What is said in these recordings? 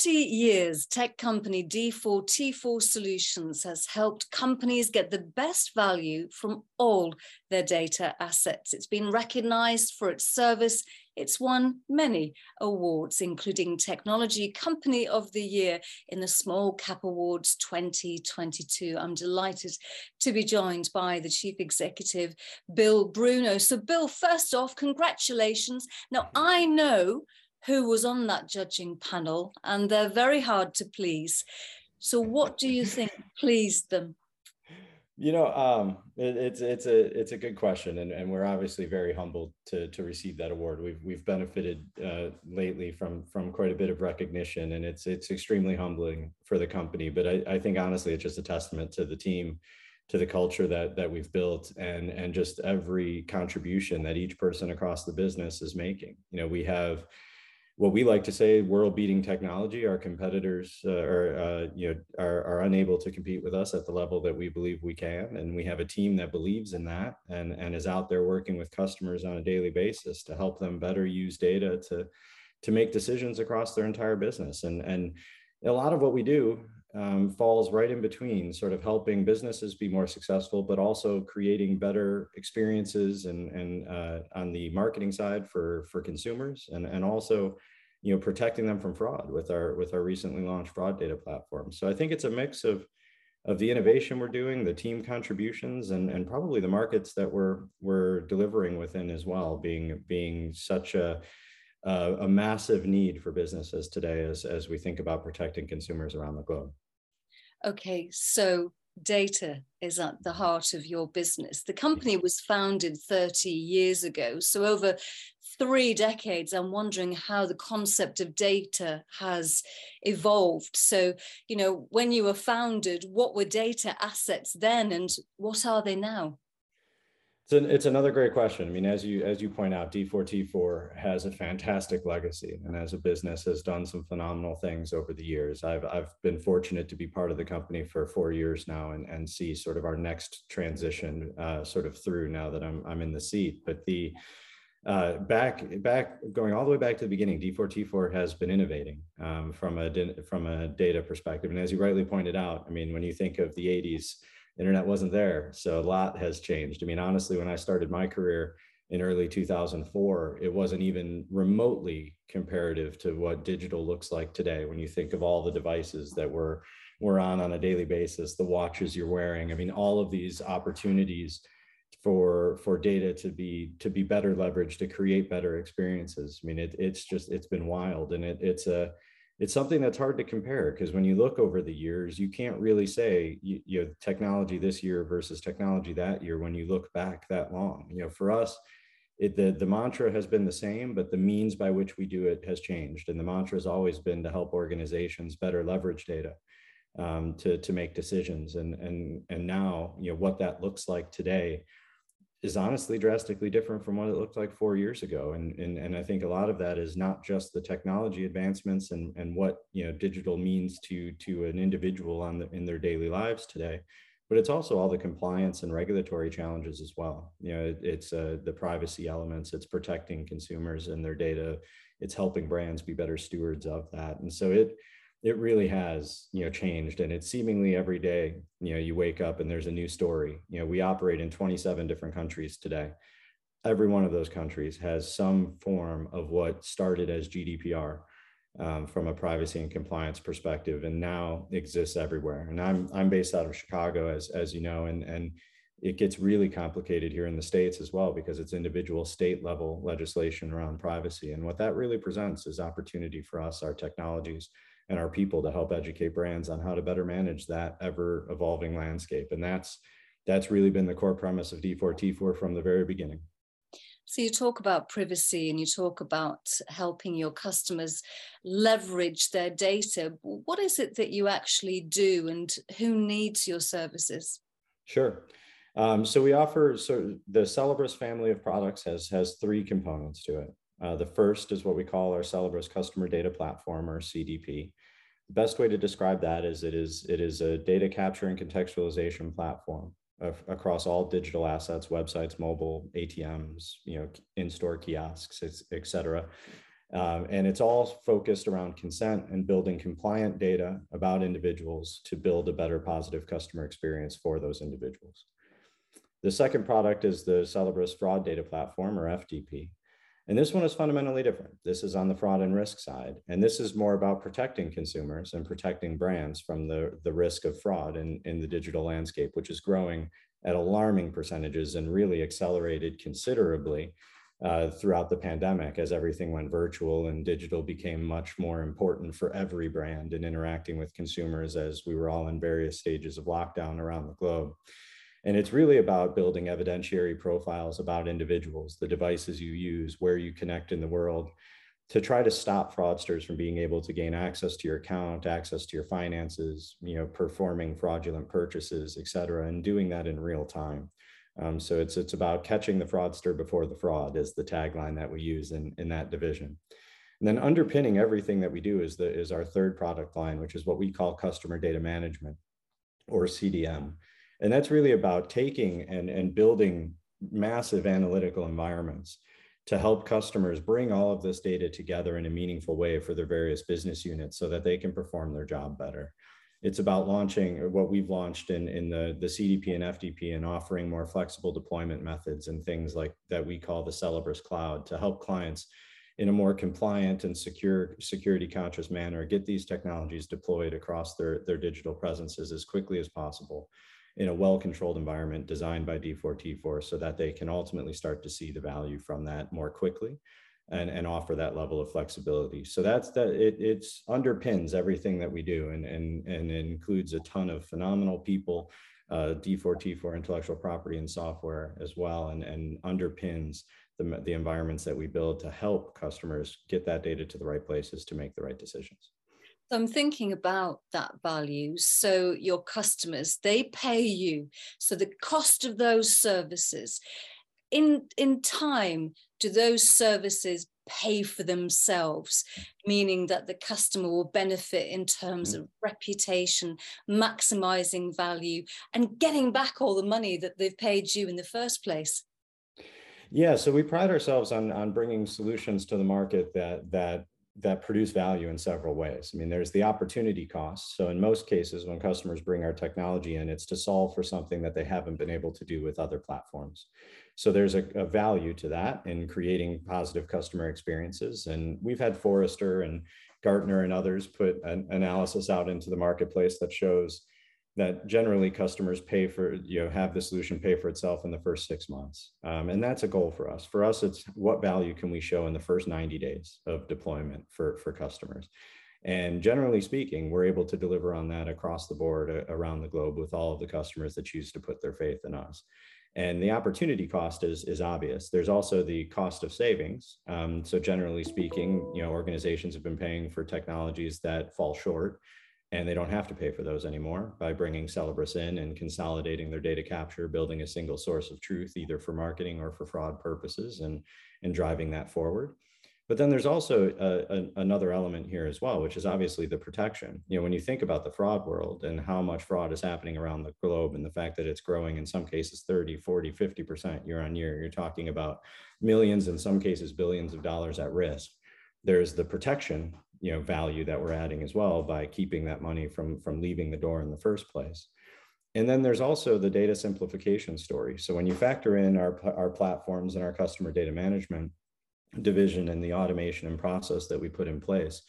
30 years, tech company D4T4 Solutions has helped companies get the best value from all their data assets. It's been recognized for its service. It's won many awards, including Technology Company of the Year in the Small Cap Awards 2022. I'm delighted to be joined by the Chief Executive, Bill Bruno. So, Bill, first off, congratulations. Now, I know who was on that judging panel, and they're very hard to please. So, what do you think pleased them? You know, um, it, it's it's a it's a good question, and, and we're obviously very humbled to to receive that award. We've we've benefited uh, lately from from quite a bit of recognition, and it's it's extremely humbling for the company. But I, I think honestly, it's just a testament to the team, to the culture that that we've built, and and just every contribution that each person across the business is making. You know, we have what we like to say world beating technology our competitors uh, are uh, you know are, are unable to compete with us at the level that we believe we can. And we have a team that believes in that and and is out there working with customers on a daily basis to help them better use data to to make decisions across their entire business. And and a lot of what we do um, falls right in between sort of helping businesses be more successful but also creating better experiences and and uh, on the marketing side for for consumers and and also you know protecting them from fraud with our with our recently launched fraud data platform. So i think it's a mix of of the innovation we're doing the team contributions and and probably the markets that we're we're delivering within as well being being such a uh, a massive need for businesses today as, as we think about protecting consumers around the globe. Okay, so data is at the heart of your business. The company was founded 30 years ago. So, over three decades, I'm wondering how the concept of data has evolved. So, you know, when you were founded, what were data assets then and what are they now? It's, an, it's another great question. I mean, as you as you point out, D4T4 has a fantastic legacy, and as a business has done some phenomenal things over the years. I've I've been fortunate to be part of the company for four years now, and and see sort of our next transition uh, sort of through now that I'm I'm in the seat. But the uh, back back going all the way back to the beginning, D4T4 has been innovating um, from a from a data perspective, and as you rightly pointed out, I mean, when you think of the 80s internet wasn't there. So a lot has changed. I mean, honestly, when I started my career in early 2004, it wasn't even remotely comparative to what digital looks like today. When you think of all the devices that we're, we're on on a daily basis, the watches you're wearing, I mean, all of these opportunities for for data to be to be better leveraged to create better experiences. I mean, it, it's just it's been wild, and it, it's a it's something that's hard to compare because when you look over the years, you can't really say you, you know technology this year versus technology that year when you look back that long. You know, for us, it, the the mantra has been the same, but the means by which we do it has changed. And the mantra has always been to help organizations better leverage data um, to to make decisions. And and and now, you know, what that looks like today is honestly drastically different from what it looked like four years ago. And, and, and I think a lot of that is not just the technology advancements and, and what you know digital means to, to an individual on the, in their daily lives today, but it's also all the compliance and regulatory challenges as well. You know, it, it's uh, the privacy elements, it's protecting consumers and their data, it's helping brands be better stewards of that. And so it, it really has you know changed and it's seemingly every day you know you wake up and there's a new story. You know we operate in 27 different countries today. Every one of those countries has some form of what started as gdpr um, from a privacy and compliance perspective and now exists everywhere. And i'm i'm based out of chicago as as you know and and it gets really complicated here in the states as well because it's individual state level legislation around privacy. And what that really presents is opportunity for us our technologies and our people to help educate brands on how to better manage that ever evolving landscape. And that's that's really been the core premise of D4T4 from the very beginning. So you talk about privacy and you talk about helping your customers leverage their data. What is it that you actually do and who needs your services? Sure. Um, so we offer so the Celebrus family of products has has three components to it. Uh, the first is what we call our Celebrus Customer Data Platform or CDP best way to describe that is it is it is a data capture and contextualization platform of, across all digital assets, websites, mobile, ATMs, you know, in-store kiosks, et cetera. Um, and it's all focused around consent and building compliant data about individuals to build a better positive customer experience for those individuals. The second product is the Celebrus Fraud Data Platform, or FDP. And this one is fundamentally different. This is on the fraud and risk side. And this is more about protecting consumers and protecting brands from the, the risk of fraud in, in the digital landscape, which is growing at alarming percentages and really accelerated considerably uh, throughout the pandemic as everything went virtual and digital became much more important for every brand in interacting with consumers as we were all in various stages of lockdown around the globe. And it's really about building evidentiary profiles about individuals, the devices you use, where you connect in the world to try to stop fraudsters from being able to gain access to your account, access to your finances, you know, performing fraudulent purchases, et cetera, and doing that in real time. Um, so it's it's about catching the fraudster before the fraud is the tagline that we use in, in that division. And then underpinning everything that we do is the is our third product line, which is what we call customer data management or CDM. And that's really about taking and, and building massive analytical environments to help customers bring all of this data together in a meaningful way for their various business units so that they can perform their job better. It's about launching uh, what we've launched in, in the, the CDP and FDP and offering more flexible deployment methods and things like that we call the Celebrus Cloud to help clients in a more compliant and secure security conscious manner get these technologies deployed across their, their digital presences as quickly as possible in a well-controlled environment designed by D4T4 so that they can ultimately start to see the value from that more quickly and, and offer that level of flexibility. So that's that it it's underpins everything that we do and, and, and includes a ton of phenomenal people, uh, D4T4 intellectual property and software as well, and, and underpins the, the environments that we build to help customers get that data to the right places to make the right decisions. So I'm thinking about that value. So your customers, they pay you. So the cost of those services, in in time, do those services pay for themselves, meaning that the customer will benefit in terms mm. of reputation, maximizing value, and getting back all the money that they've paid you in the first place? Yeah, so we pride ourselves on on bringing solutions to the market that that that produce value in several ways. I mean, there's the opportunity cost. So in most cases, when customers bring our technology in, it's to solve for something that they haven't been able to do with other platforms. So there's a, a value to that in creating positive customer experiences. And we've had Forrester and Gartner and others put an analysis out into the marketplace that shows that generally customers pay for you know have the solution pay for itself in the first six months um, and that's a goal for us for us it's what value can we show in the first 90 days of deployment for for customers and generally speaking we're able to deliver on that across the board uh, around the globe with all of the customers that choose to put their faith in us and the opportunity cost is, is obvious. There's also the cost of savings. Um, so generally speaking, you know, organizations have been paying for technologies that fall short and they don't have to pay for those anymore by bringing Celebrus in and consolidating their data capture, building a single source of truth, either for marketing or for fraud purposes, and, and driving that forward. But then there's also a, a, another element here as well, which is obviously the protection. You know, when you think about the fraud world and how much fraud is happening around the globe and the fact that it's growing in some cases 30, 40, 50% year on year, you're talking about millions, in some cases, billions of dollars at risk. There's the protection you know value that we're adding as well by keeping that money from from leaving the door in the first place. And then there's also the data simplification story. So when you factor in our our platforms and our customer data management division and the automation and process that we put in place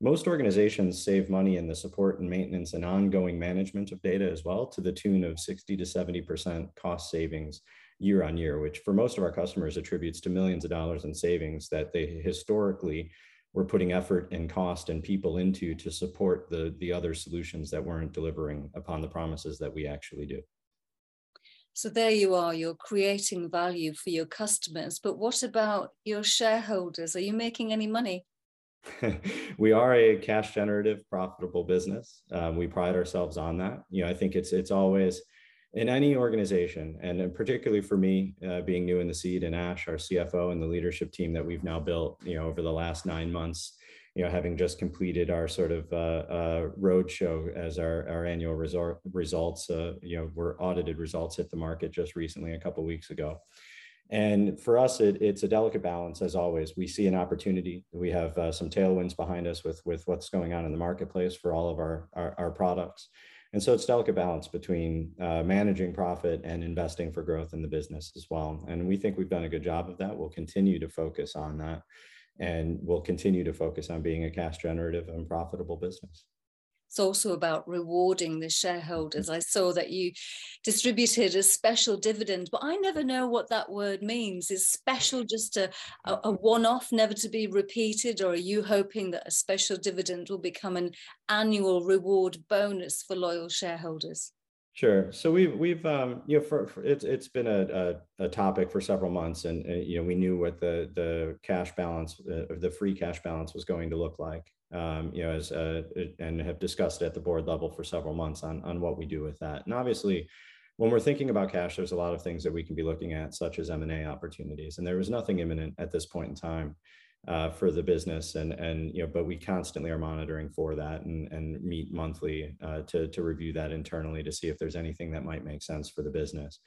most organizations save money in the support and maintenance and ongoing management of data as well to the tune of 60 to 70% cost savings year on year which for most of our customers attributes to millions of dollars in savings that they historically we're putting effort and cost and people into to support the the other solutions that weren't delivering upon the promises that we actually do. So there you are you're creating value for your customers but what about your shareholders? Are you making any money? We are a cash generative profitable business. Um, we pride ourselves on that. You know i think it's it's always in any organization, and particularly for me, uh, being new in the seat, and Ash, our CFO, and the leadership team that we've now built, you know, over the last nine months, you know, having just completed our sort of uh, uh, road show as our, our annual results, uh, you know, were audited results hit the market just recently, a couple weeks ago. And for us, it, it's a delicate balance as always. We see an opportunity. We have uh, some tailwinds behind us with, with what's going on in the marketplace for all of our, our, our products. And so it's delicate balance between uh, managing profit and investing for growth in the business as well. And we think we've done a good job of that. We'll continue to focus on that and we'll continue to focus on being a cash generative and profitable business it's also about rewarding the shareholders. I saw that you distributed a special dividend, but I never know what that word means. Is special just a, a one off, never to be repeated, or are you hoping that a special dividend will become an annual reward bonus for loyal shareholders? Sure. So we've we've um, you know for, for, it's it's been a, a, a topic for several months, and, and, you know we knew what the the cash balance, uh, the free cash balance was going to look like um, you know, as uh, and have discussed at the board level for several months on on what we do with that. And obviously, when we're thinking about cash, there's a lot of things that we can be looking at, such as M&A opportunities. And there was nothing imminent at this point in time uh, for the business, and and you know, but we constantly are monitoring for that and and meet monthly uh, to to review that internally to see if there's anything that might make sense for the business.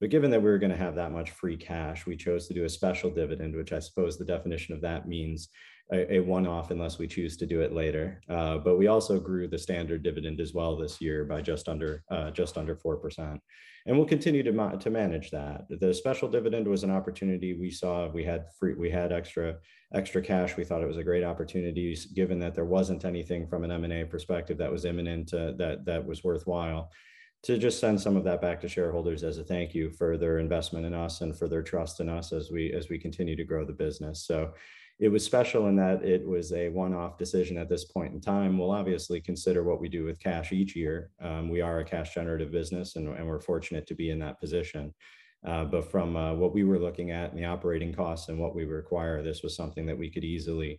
But given that we were going to have that much free cash, we chose to do a special dividend, which I suppose the definition of that means a, a one-off unless we choose to do it later. Uh, but we also grew the standard dividend as well this year by just under uh, just under four percent, and we'll continue to ma- to manage that. The special dividend was an opportunity we saw. We had free we had extra extra cash. We thought it was a great opportunity, given that there wasn't anything from an M and A perspective that was imminent uh, that that was worthwhile to just send some of that back to shareholders as a thank you for their investment in us and for their trust in us as we as we continue to grow the business. So it was special in that it was a one-off decision at this point in time. We'll obviously consider what we do with cash each year. Um, we are a cash generative business and, and, we're fortunate to be in that position. Uh, but from uh, what we were looking at and the operating costs and what we require, this was something that we could easily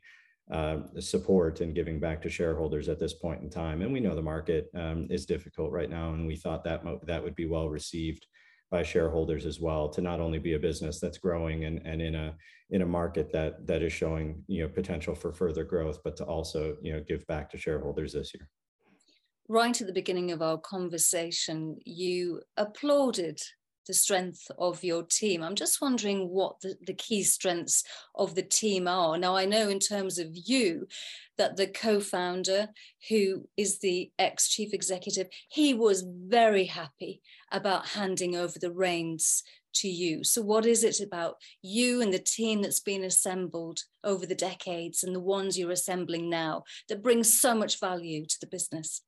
uh, support and giving back to shareholders at this point in time. And we know the market um, is difficult right now, and we thought that that would be well received by shareholders as well to not only be a business that's growing and, and in a in a market that that is showing you know potential for further growth but to also you know give back to shareholders this year. Right at the beginning of our conversation you applauded the strength of your team. I'm just wondering what the, the key strengths of the team are. Now, I know in terms of you that the co founder, who is the ex chief executive, he was very happy about handing over the reins to you. So, what is it about you and the team that's been assembled over the decades and the ones you're assembling now that brings so much value to the business?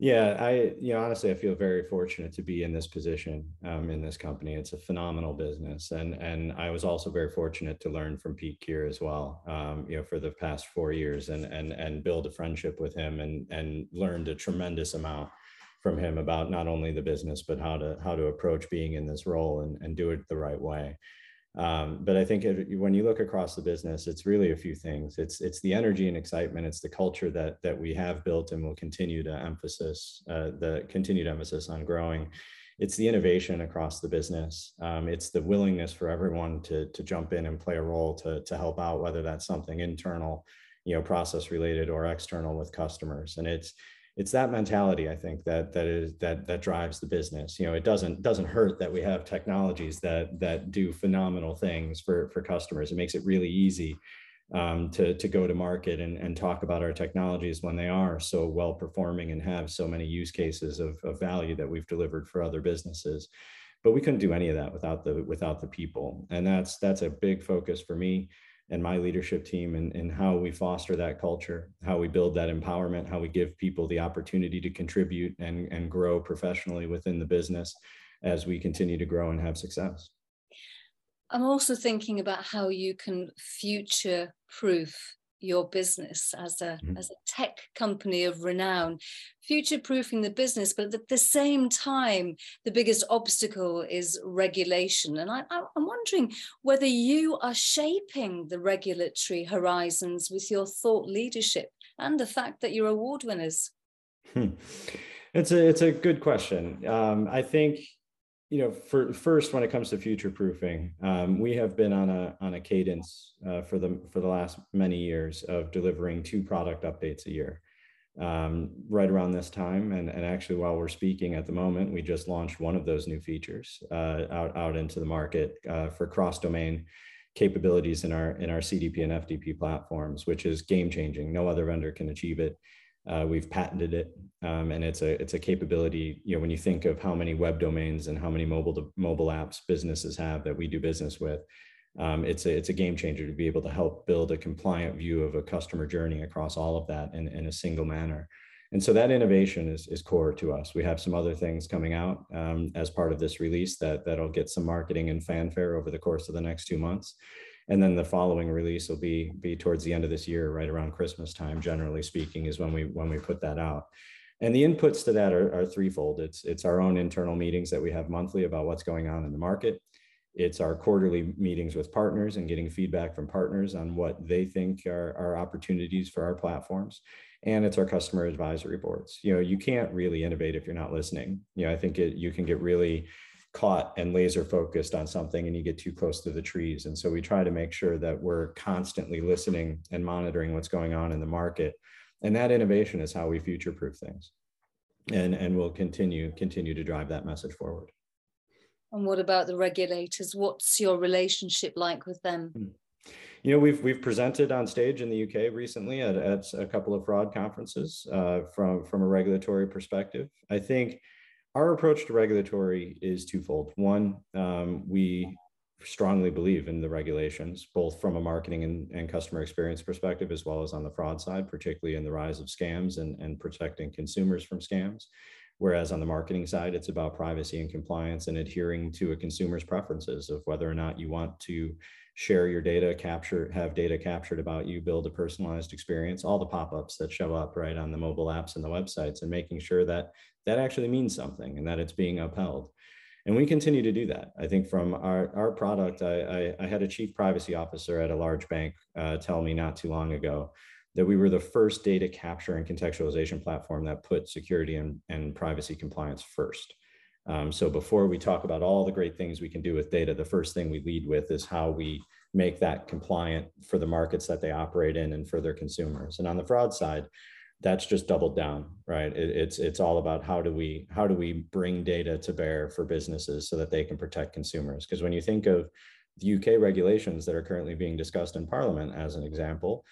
Yeah, I you know honestly I feel very fortunate to be in this position um, in this company. It's a phenomenal business, and and I was also very fortunate to learn from Pete Kear as well. Um, you know, for the past four years, and and and build a friendship with him, and and learned a tremendous amount from him about not only the business but how to how to approach being in this role and and do it the right way. Um, but I think when you look across the business, it's really a few things. It's it's the energy and excitement. It's the culture that that we have built and will continue to emphasis uh, the continued emphasis on growing. It's the innovation across the business. Um, it's the willingness for everyone to to jump in and play a role to to help out, whether that's something internal, you know, process related or external with customers. And it's it's that mentality i think that that is that that drives the business. You know it doesn't doesn't hurt that we have technologies that that do phenomenal things for for customers. It makes it really easy um, to to go to market and, and talk about our technologies when they are so well performing and have so many use cases of, of value that we've delivered for other businesses. But we couldn't do any of that without the without the people. And that's that's a big focus for me and my leadership team and, and how we foster that culture, how we build that empowerment, how we give people the opportunity to contribute and, and grow professionally within the business as we continue to grow and have success. I'm also thinking about how you can future proof your business as a mm-hmm. as a tech company of renown future proofing the business but at the same time the biggest obstacle is regulation and I, i'm wondering whether you are shaping the regulatory horizons with your thought leadership and the fact that you're award winners hmm. it's a it's a good question um, i think you know, for first, when it comes to future proofing, um, we have been on a on a cadence uh, for the for the last many years of delivering two product updates a year. Um, right around this time. And, and actually, while we're speaking at the moment, we just launched one of those new features uh, out, out into the market uh, for cross domain capabilities in our in our CDP and FDP platforms, which is game changing. No other vendor can achieve it. Uh, we've patented it, um, and it's a it's a capability. You know, when you think of how many web domains and how many mobile mobile apps businesses have that we do business with, um, it's a it's a game changer to be able to help build a compliant view of a customer journey across all of that in, in a single manner. And so that innovation is, is core to us. We have some other things coming out um, as part of this release that that'll get some marketing and fanfare over the course of the next two months. And then the following release will be be towards the end of this year, right around Christmas time, generally speaking, is when we when we put that out. And the inputs to that are, are threefold. It's it's our own internal meetings that we have monthly about what's going on in the market. It's our quarterly meetings with partners and getting feedback from partners on what they think are, are opportunities for our platforms. And it's our customer advisory boards. You know, you can't really innovate if you're not listening. You know, I think it, you can get really caught and laser focused on something and you get too close to the trees. And so we try to make sure that we're constantly listening and monitoring what's going on in the market. And that innovation is how we future proof things. And, and we'll continue continue to drive that message forward. And what about the regulators? What's your relationship like with them? Hmm. You know, we've we've presented on stage in the UK recently at, at a couple of fraud conferences uh, from from a regulatory perspective. I think our approach to regulatory is twofold. One, um, we strongly believe in the regulations, both from a marketing and, and customer experience perspective, as well as on the fraud side, particularly in the rise of scams and, and protecting consumers from scams. Whereas on the marketing side, it's about privacy and compliance and adhering to a consumer's preferences of whether or not you want to share your data, capture, have data captured about you, build a personalized experience, all the pop-ups that show up right on the mobile apps and the websites, and making sure that that actually means something and that it's being upheld. And we continue to do that. I think from our, our product, I, I, I had a chief privacy officer at a large bank uh, tell me not too long ago that we were the first data capture and contextualization platform that put security and, and privacy compliance first. Um, so before we talk about all the great things we can do with data, the first thing we lead with is how we make that compliant for the markets that they operate in and for their consumers. And on the fraud side, that's just doubled down, right? It, it's it's all about how do we how do we bring data to bear for businesses so that they can protect consumers? Because when you think of the UK regulations that are currently being discussed in Parliament, as an example,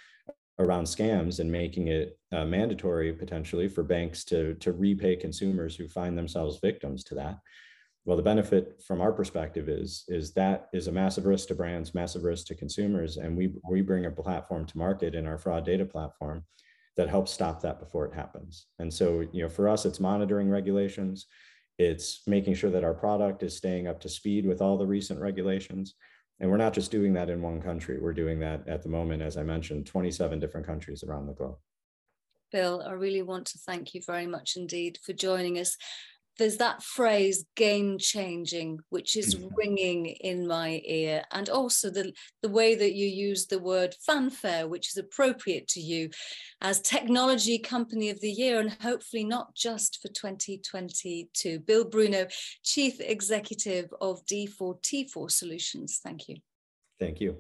around scams and making it uh, mandatory potentially for banks to, to repay consumers who find themselves victims to that. Well, the benefit from our perspective is, is that is a massive risk to brands, massive risk to consumers. And we, we bring a platform to market in our fraud data platform that helps stop that before it happens. And so, you know, for us, it's monitoring regulations. It's making sure that our product is staying up to speed with all the recent regulations and we're not just doing that in one country. We're doing that at the moment, as I mentioned, 27 different countries around the globe. Bill, I really want to thank you very much indeed for joining us there's that phrase game changing which is mm-hmm. ringing in my ear. And also the the way that you use the word fanfare which is appropriate to you as technology company of the year and hopefully not just for 2022 bill bruno chief executive of d4t4 solutions. Thank you. Thank you